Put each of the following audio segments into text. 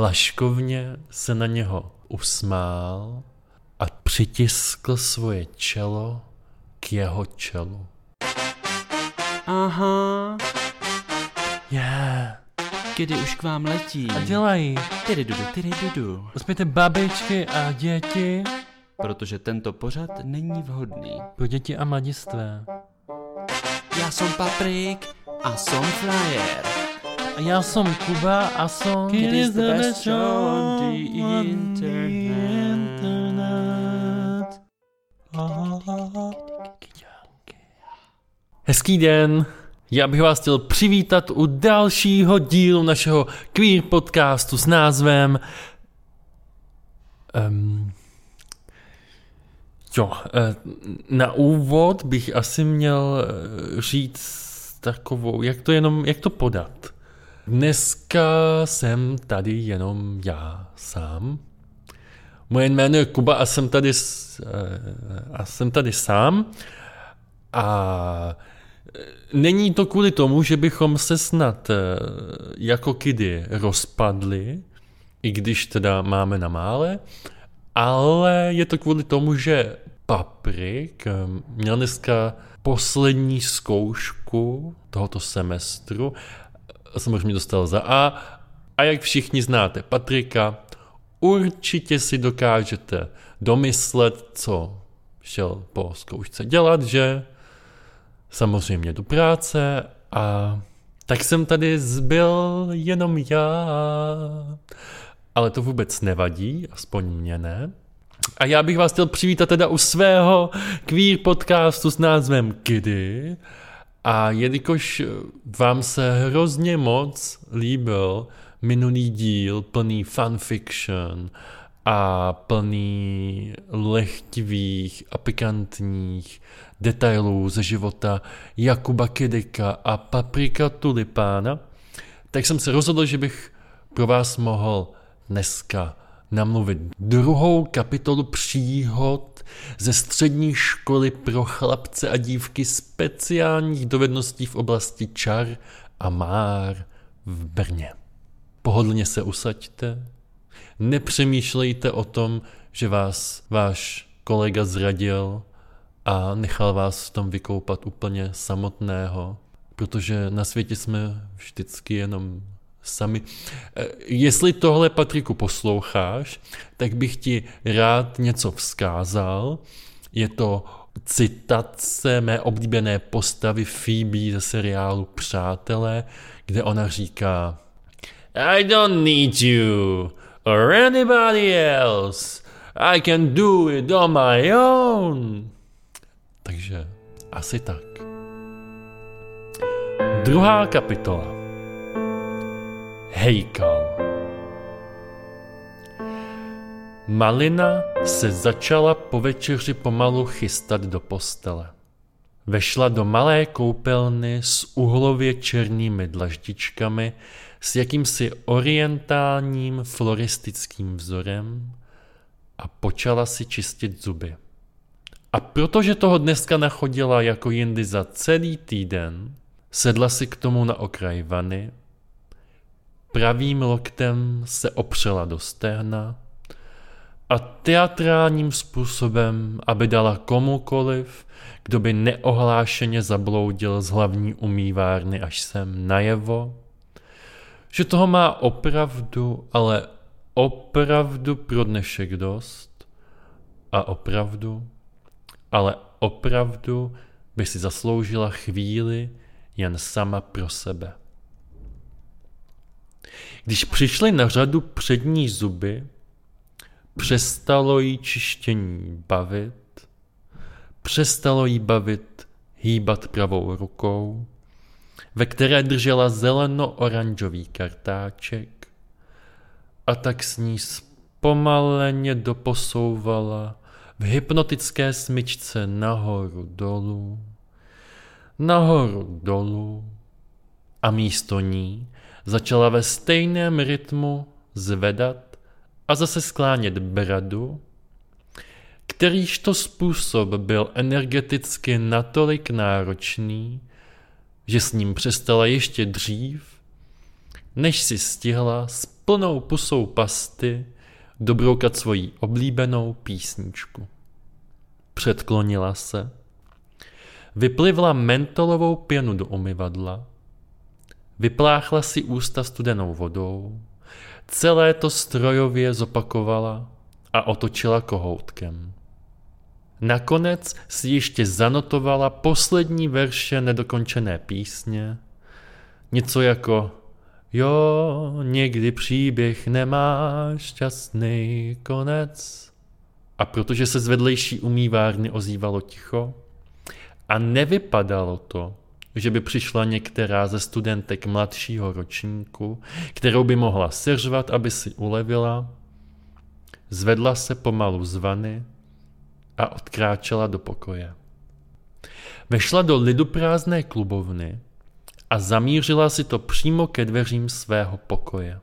laškovně se na něho usmál a přitiskl svoje čelo k jeho čelu. Aha, Yeah. kdy už k vám letí. A dělají. Tyry dudu, tyry dudu. Uspějte babičky a děti Protože tento pořad není vhodný. pro děti a mladistvé. Já jsem Paprik a jsem Flyer. Já jsem Kuba a jsem It is the best show on the internet. Hezký den. Já bych vás chtěl přivítat u dalšího dílu našeho queer podcastu s názvem um, Jo, eh, na úvod bych asi měl eh, říct takovou, jak to jenom, jak to podat. Dneska jsem tady jenom já sám. Moje jméno je Kuba a jsem tady, eh, a jsem tady sám. A eh, není to kvůli tomu, že bychom se snad eh, jako kidy rozpadli, i když teda máme na mále, ale je to kvůli tomu, že Paprik měl dneska poslední zkoušku tohoto semestru. Samozřejmě dostal za A. A jak všichni znáte Patrika, určitě si dokážete domyslet, co šel po zkoušce dělat, že samozřejmě do práce a tak jsem tady zbyl jenom já. Ale to vůbec nevadí, aspoň mě ne. A já bych vás chtěl přivítat teda u svého queer podcastu s názvem Kiddy. A jelikož vám se hrozně moc líbil minulý díl plný fanfiction a plný lehtivých a pikantních detailů ze života Jakuba Kidika a Paprika Tulipána, tak jsem se rozhodl, že bych pro vás mohl dneska namluvit druhou kapitolu příhod ze střední školy pro chlapce a dívky speciálních dovedností v oblasti čar a már v Brně. Pohodlně se usaďte, nepřemýšlejte o tom, že vás váš kolega zradil a nechal vás v tom vykoupat úplně samotného, protože na světě jsme vždycky jenom sami. Eh, Jestli tohle, Patriku, posloucháš, tak bych ti rád něco vzkázal. Je to citace mé oblíbené postavy Phoebe ze seriálu Přátelé, kde ona říká I don't need you or anybody else. I can do it on my own. Takže asi tak. Druhá kapitola. Hejkal. Malina se začala po večeři pomalu chystat do postele. Vešla do malé koupelny s uhlově černými dlaždičkami s jakýmsi orientálním floristickým vzorem a počala si čistit zuby. A protože toho dneska nachodila jako jindy za celý týden, sedla si k tomu na okraj vany, pravým loktem se opřela do stehna a teatrálním způsobem, aby dala komukoliv, kdo by neohlášeně zabloudil z hlavní umývárny až sem najevo, že toho má opravdu, ale opravdu pro dnešek dost a opravdu, ale opravdu by si zasloužila chvíli jen sama pro sebe. Když přišly na řadu přední zuby, přestalo jí čištění bavit, přestalo jí bavit hýbat pravou rukou, ve které držela zeleno-oranžový kartáček a tak s ní zpomaleně doposouvala v hypnotické smyčce nahoru dolů, nahoru dolů a místo ní začala ve stejném rytmu zvedat a zase sklánět bradu, kterýž to způsob byl energeticky natolik náročný, že s ním přestala ještě dřív, než si stihla s plnou pusou pasty dobroukat svoji oblíbenou písničku. Předklonila se, vyplivla mentolovou pěnu do umyvadla, vypláchla si ústa studenou vodou, celé to strojově zopakovala a otočila kohoutkem. Nakonec si ještě zanotovala poslední verše nedokončené písně, něco jako Jo, někdy příběh nemá šťastný konec. A protože se z vedlejší umývárny ozývalo ticho a nevypadalo to, že by přišla některá ze studentek mladšího ročníku, kterou by mohla seřvat, aby si ulevila, zvedla se pomalu z vany a odkráčela do pokoje. Vešla do liduprázdné klubovny a zamířila si to přímo ke dveřím svého pokoje.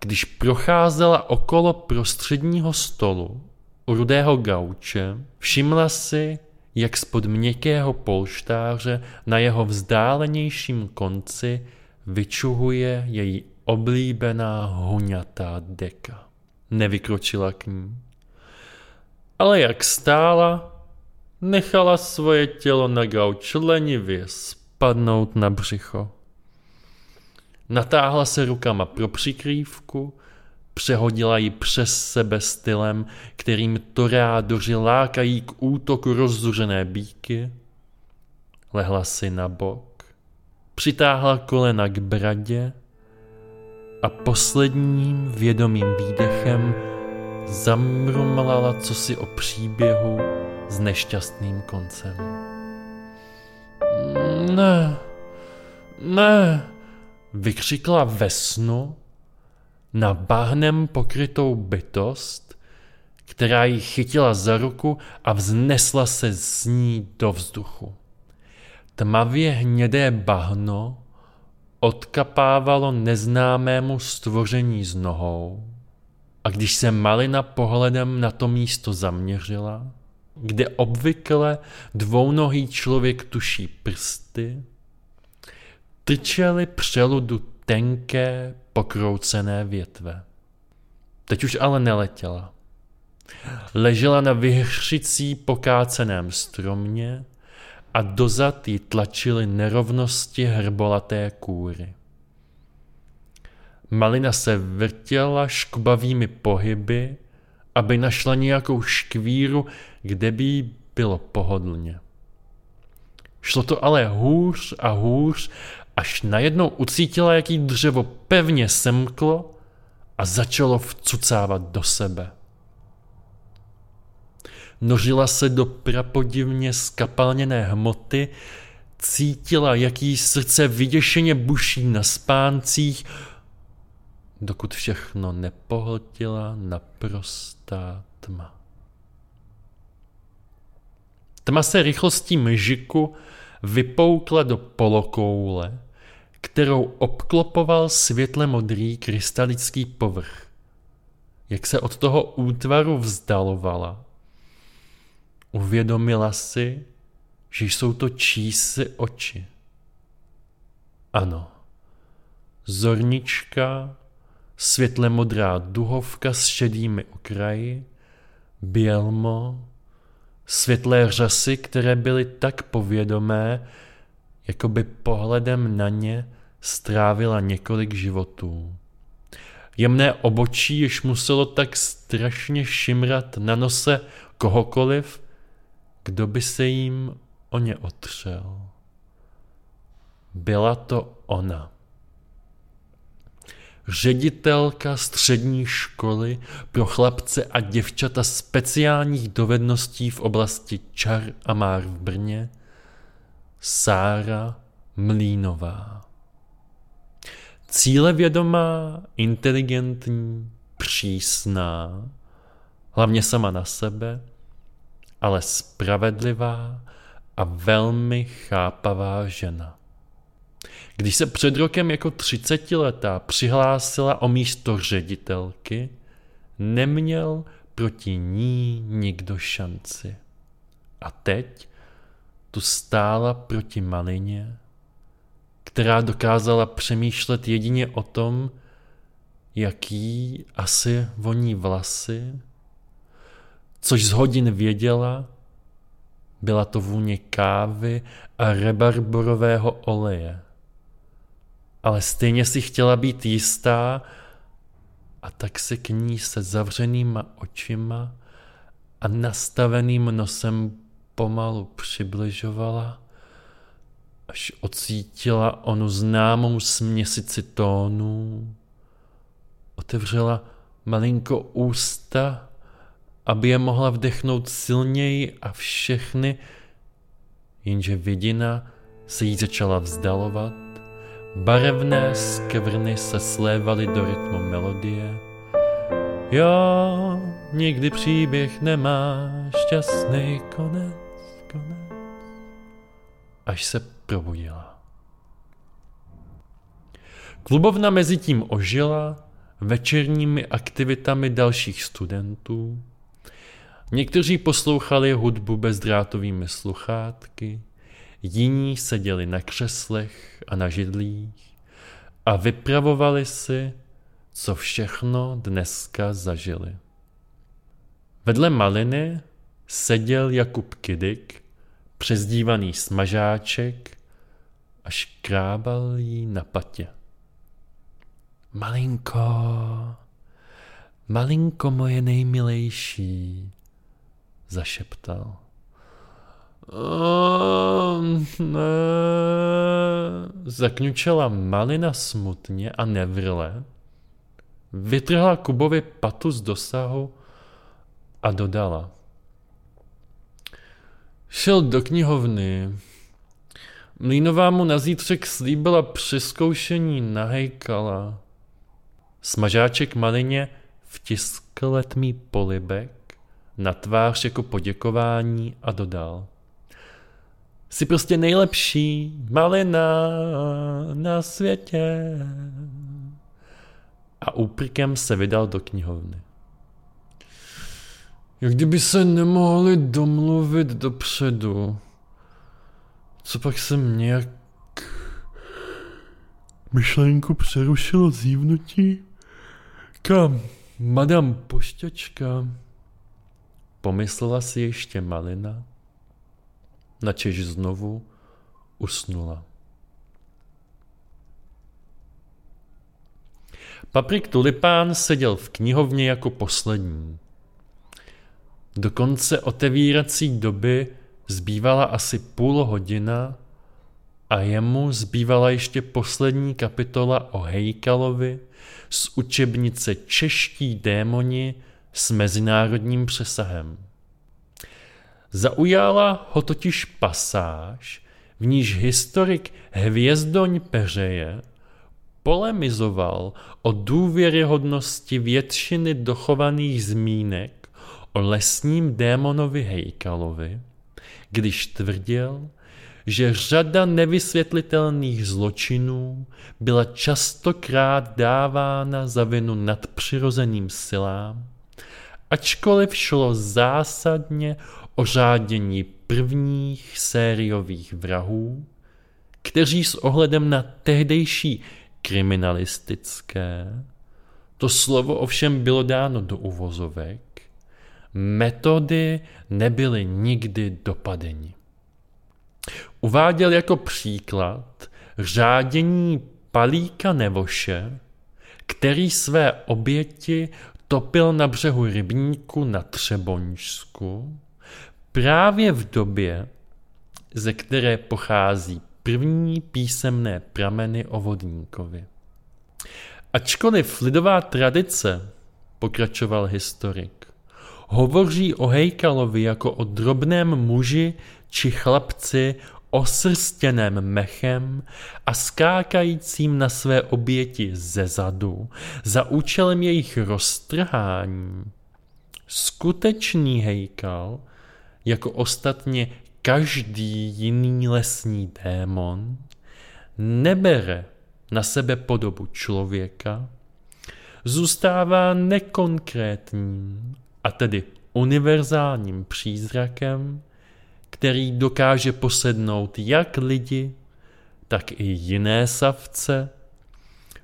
Když procházela okolo prostředního stolu u rudého gauče, všimla si, jak spod měkkého polštáře na jeho vzdálenějším konci vyčuhuje její oblíbená huňatá deka. Nevykročila k ní. Ale jak stála, nechala svoje tělo na gauč lenivě spadnout na břicho. Natáhla se rukama pro přikrývku, přehodila ji přes sebe stylem, kterým torádoři lákají k útoku rozzuřené bíky, lehla si na bok, přitáhla kolena k bradě a posledním vědomým výdechem zamrumlala cosi o příběhu s nešťastným koncem. Ne, ne, vykřikla ve snu na bahnem pokrytou bytost, která ji chytila za ruku a vznesla se z ní do vzduchu. Tmavě hnědé bahno odkapávalo neznámému stvoření z nohou a když se Malina pohledem na to místo zaměřila, kde obvykle dvounohý člověk tuší prsty, tyčely přeludu tenké, pokroucené větve. Teď už ale neletěla. Ležela na vyhřicí pokáceném stromě a dozad jí tlačily nerovnosti hrbolaté kůry. Malina se vrtěla škubavými pohyby, aby našla nějakou škvíru, kde by jí bylo pohodlně. Šlo to ale hůř a hůř, až najednou ucítila, jaký dřevo pevně semklo a začalo vcucávat do sebe. Nožila se do prapodivně skapalněné hmoty, cítila, jaký srdce vyděšeně buší na spáncích, dokud všechno nepohltila naprostá tma. Tma se rychlostí mžiku vypoukla do polokoule, kterou obklopoval světle modrý krystalický povrch. Jak se od toho útvaru vzdalovala, uvědomila si, že jsou to čísy oči. Ano, zornička, světle modrá duhovka s šedými okraji, bělmo, světlé řasy, které byly tak povědomé, jako by pohledem na ně strávila několik životů. Jemné obočí, jež muselo tak strašně šimrat na nose kohokoliv, kdo by se jim o ně otřel. Byla to ona. Ředitelka střední školy pro chlapce a děvčata speciálních dovedností v oblasti čar a már v Brně, Sára Mlínová. Cílevědomá, inteligentní, přísná, hlavně sama na sebe, ale spravedlivá a velmi chápavá žena. Když se před rokem jako třicetiletá přihlásila o místo ředitelky, neměl proti ní nikdo šanci. A teď tu stála proti Malině, která dokázala přemýšlet jedině o tom, jaký asi voní vlasy, což z hodin věděla, byla to vůně kávy a rebarborového oleje. Ale stejně si chtěla být jistá, a tak se k ní se zavřenýma očima a nastaveným nosem pomalu přibližovala, až ocítila onu známou směsici tónů, otevřela malinko ústa, aby je mohla vdechnout silněji a všechny, jenže vidina se jí začala vzdalovat, barevné skvrny se slévaly do rytmu melodie. Jo, nikdy příběh nemá šťastný konec, konec. Až se probudila. Klubovna mezi tím ožila večerními aktivitami dalších studentů. Někteří poslouchali hudbu bezdrátovými sluchátky, jiní seděli na křeslech a na židlích a vypravovali si, co všechno dneska zažili. Vedle maliny seděl Jakub Kidik, přezdívaný smažáček a škrábal jí na patě. Malinko, malinko moje nejmilejší, zašeptal. ne, zakňučela malina smutně a nevrle, vytrhla Kubovi patu z dosahu a dodala. Šel do knihovny. Mlínová mu na zítřek slíbila přeskoušení na hejkala. Smažáček malině vtiskl letmý polibek na tvář jako poděkování a dodal. Jsi prostě nejlepší malina na světě. A úprkem se vydal do knihovny. Jak kdyby se nemohli domluvit dopředu. Co pak jsem nějak myšlenku přerušilo zívnutí? Kam, madam pošťačka? Pomyslela si ještě malina, načež znovu usnula. Paprik Tulipán seděl v knihovně jako poslední. Do konce otevírací doby zbývala asi půl hodina a jemu zbývala ještě poslední kapitola o Hejkalovi z učebnice Čeští démoni s mezinárodním přesahem. Zaujala ho totiž pasáž, v níž historik Hvězdoň Peřeje polemizoval o důvěryhodnosti většiny dochovaných zmínek o lesním démonovi Hejkalovi, když tvrdil, že řada nevysvětlitelných zločinů byla častokrát dávána za vinu nadpřirozeným silám, ačkoliv šlo zásadně o řádění prvních sériových vrahů, kteří s ohledem na tehdejší kriminalistické, to slovo ovšem bylo dáno do uvozovek, metody nebyly nikdy dopadeni. Uváděl jako příklad řádění palíka Nevoše, který své oběti topil na břehu rybníku na Třeboňsku právě v době, ze které pochází první písemné prameny o vodníkovi. Ačkoliv lidová tradice, pokračoval historik, hovoří o Hejkalovi jako o drobném muži či chlapci osrstěném mechem a skákajícím na své oběti ze zadu za účelem jejich roztrhání. Skutečný hejkal, jako ostatně každý jiný lesní démon, nebere na sebe podobu člověka, zůstává nekonkrétním a tedy univerzálním přízrakem, který dokáže posednout jak lidi, tak i jiné savce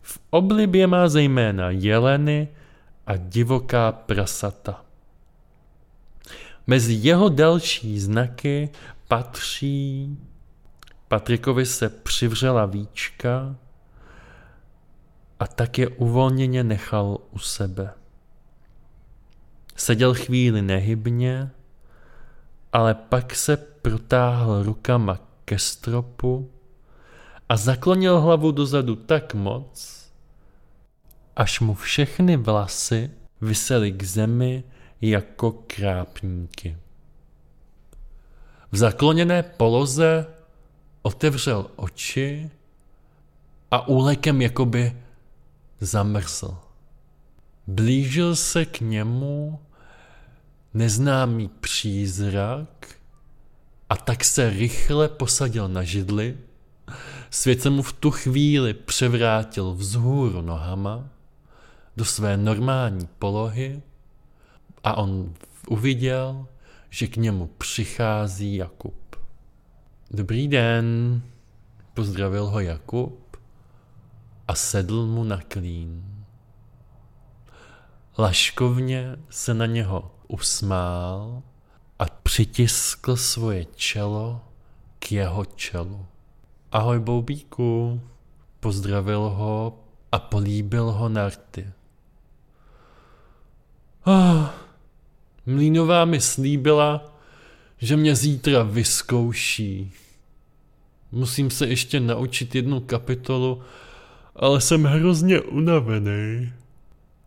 V oblibě má zejména jeleny a divoká prasata. Mezi jeho další znaky patří Patrikovi se přivřela víčka a tak je uvolněně nechal u sebe. Seděl chvíli nehybně, ale pak se protáhl rukama ke stropu a zaklonil hlavu dozadu tak moc, až mu všechny vlasy visely k zemi jako krápníky. V zakloněné poloze otevřel oči a úlekem jakoby zamrzl. Blížil se k němu neznámý přízrak a tak se rychle posadil na židli. Svět se mu v tu chvíli převrátil vzhůru nohama do své normální polohy a on uviděl, že k němu přichází Jakub. Dobrý den, pozdravil ho Jakub a sedl mu na klín. Laškovně se na něho usmál a přitiskl svoje čelo k jeho čelu. Ahoj, Boubíku, pozdravil ho a políbil ho na rty. Oh, Mlínová mi slíbila, že mě zítra vyzkouší. Musím se ještě naučit jednu kapitolu, ale jsem hrozně unavený.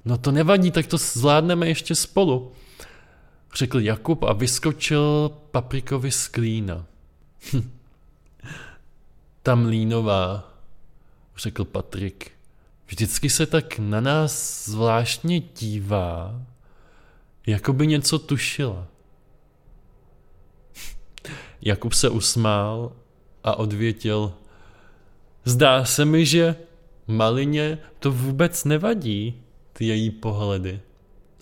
No to nevadí, tak to zvládneme ještě spolu, řekl Jakub a vyskočil paprikovi z klína. Hm. Ta mlínová, řekl Patrik. Vždycky se tak na nás zvláštně dívá, jako by něco tušila. Jakub se usmál a odvětil, zdá se mi, že Malině to vůbec nevadí, ty její pohledy.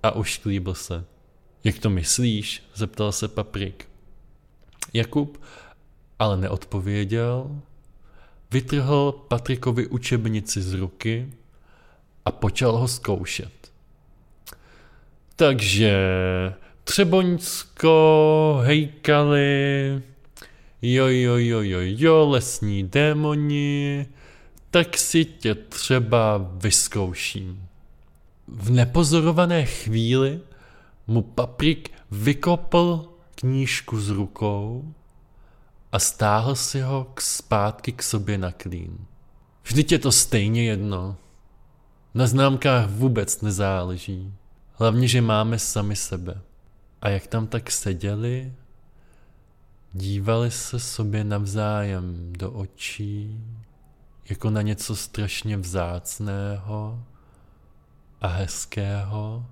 A ušklíbil se. Jak to myslíš? zeptal se Paprik. Jakub ale neodpověděl, vytrhl Patrikovi učebnici z ruky a počal ho zkoušet. Takže Třeboňsko, hejkaly, jo, jo, jo, jo, jo, lesní démoni, tak si tě třeba vyzkouším. V nepozorované chvíli mu Paprik vykopl knížku z rukou a stáhl si ho k zpátky k sobě na klín. Vždyť je to stejně jedno. Na známkách vůbec nezáleží. Hlavně, že máme sami sebe. A jak tam tak seděli, dívali se sobě navzájem do očí, jako na něco strašně vzácného a hezkého.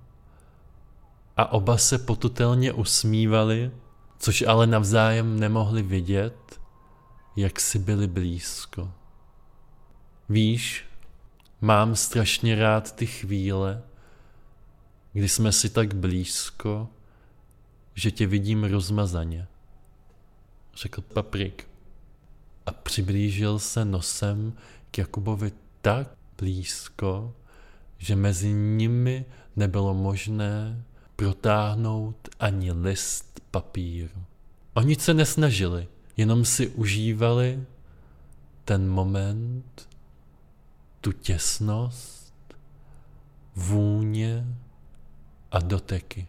A oba se potutelně usmívali, což ale navzájem nemohli vidět, jak si byli blízko. Víš, mám strašně rád ty chvíle, kdy jsme si tak blízko, že tě vidím rozmazaně, řekl Paprik a přiblížil se nosem k Jakubovi tak blízko, že mezi nimi nebylo možné protáhnout ani list papíru. Oni se nesnažili, jenom si užívali ten moment, tu těsnost, vůně a doteky.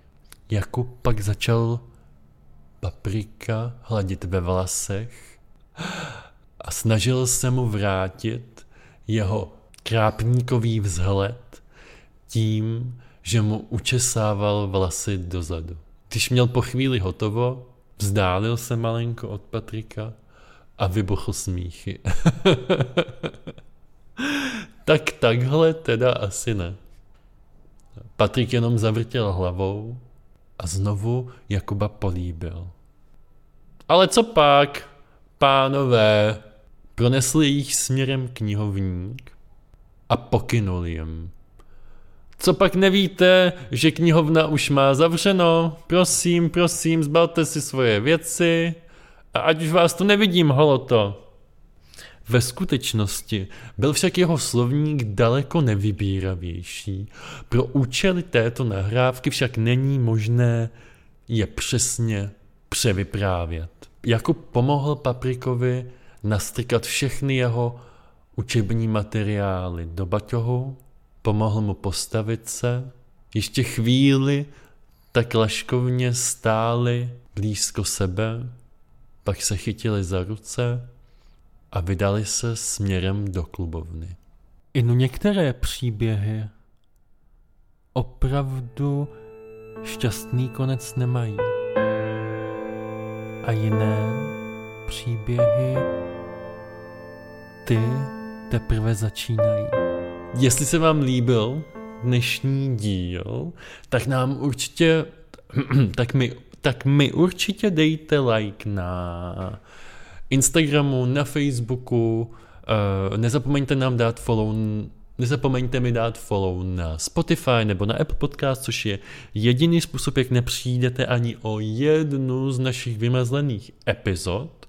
Jakub pak začal paprika hladit ve vlasech a snažil se mu vrátit jeho krápníkový vzhled tím, že mu učesával vlasy dozadu. Když měl po chvíli hotovo, vzdálil se malinko od Patrika a vybuchl smíchy. tak takhle teda asi ne. Patrik jenom zavrtěl hlavou a znovu Jakuba políbil. Ale co pak, pánové, pronesl jich směrem knihovník a pokynul jim. Co pak nevíte, že knihovna už má zavřeno? Prosím, prosím, zbalte si svoje věci a ať už vás tu nevidím, holoto. Ve skutečnosti byl však jeho slovník daleko nevybíravější. Pro účely této nahrávky však není možné je přesně převyprávět. Jakub pomohl Paprikovi nastrkat všechny jeho učební materiály do baťohu, pomohl mu postavit se, ještě chvíli tak laškovně stáli blízko sebe, pak se chytili za ruce a vydali se směrem do klubovny. I no některé příběhy opravdu šťastný konec nemají. A jiné příběhy ty teprve začínají. Jestli se vám líbil dnešní díl, tak nám určitě, tak mi, tak mi určitě dejte like na Instagramu, na Facebooku, uh, nezapomeňte nám dát follow Nezapomeňte mi dát follow na Spotify nebo na Apple Podcast, což je jediný způsob, jak nepřijdete ani o jednu z našich vymazlených epizod.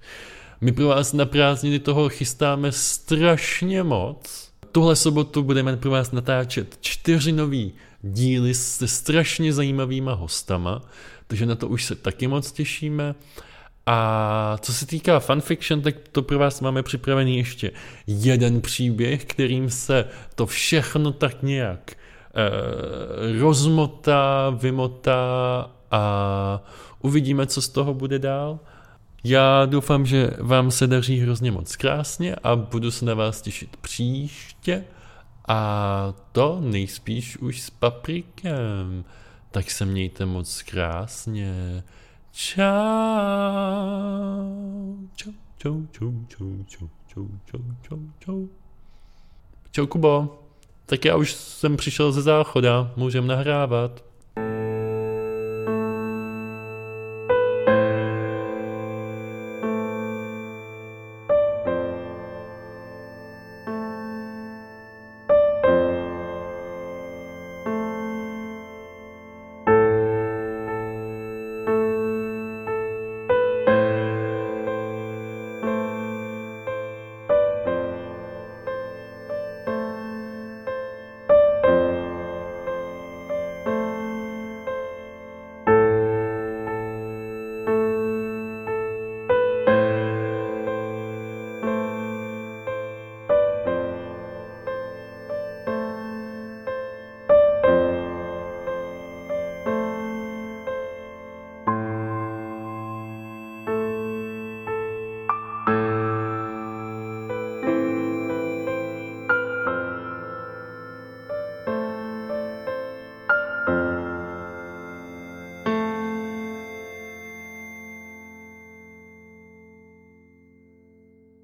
My pro vás na prázdniny toho chystáme strašně moc. Tuhle sobotu budeme pro vás natáčet čtyři nový díly se strašně zajímavýma hostama, takže na to už se taky moc těšíme. A co se týká fanfiction, tak to pro vás máme připravený ještě jeden příběh, kterým se to všechno tak nějak eh, rozmotá, vymotá a uvidíme, co z toho bude dál. Já doufám, že vám se daří hrozně moc krásně a budu se na vás těšit příště. A to nejspíš už s paprikem. Tak se mějte moc krásně. Čau. Čau, Kubo. Tak já už jsem přišel ze záchoda, můžem nahrávat.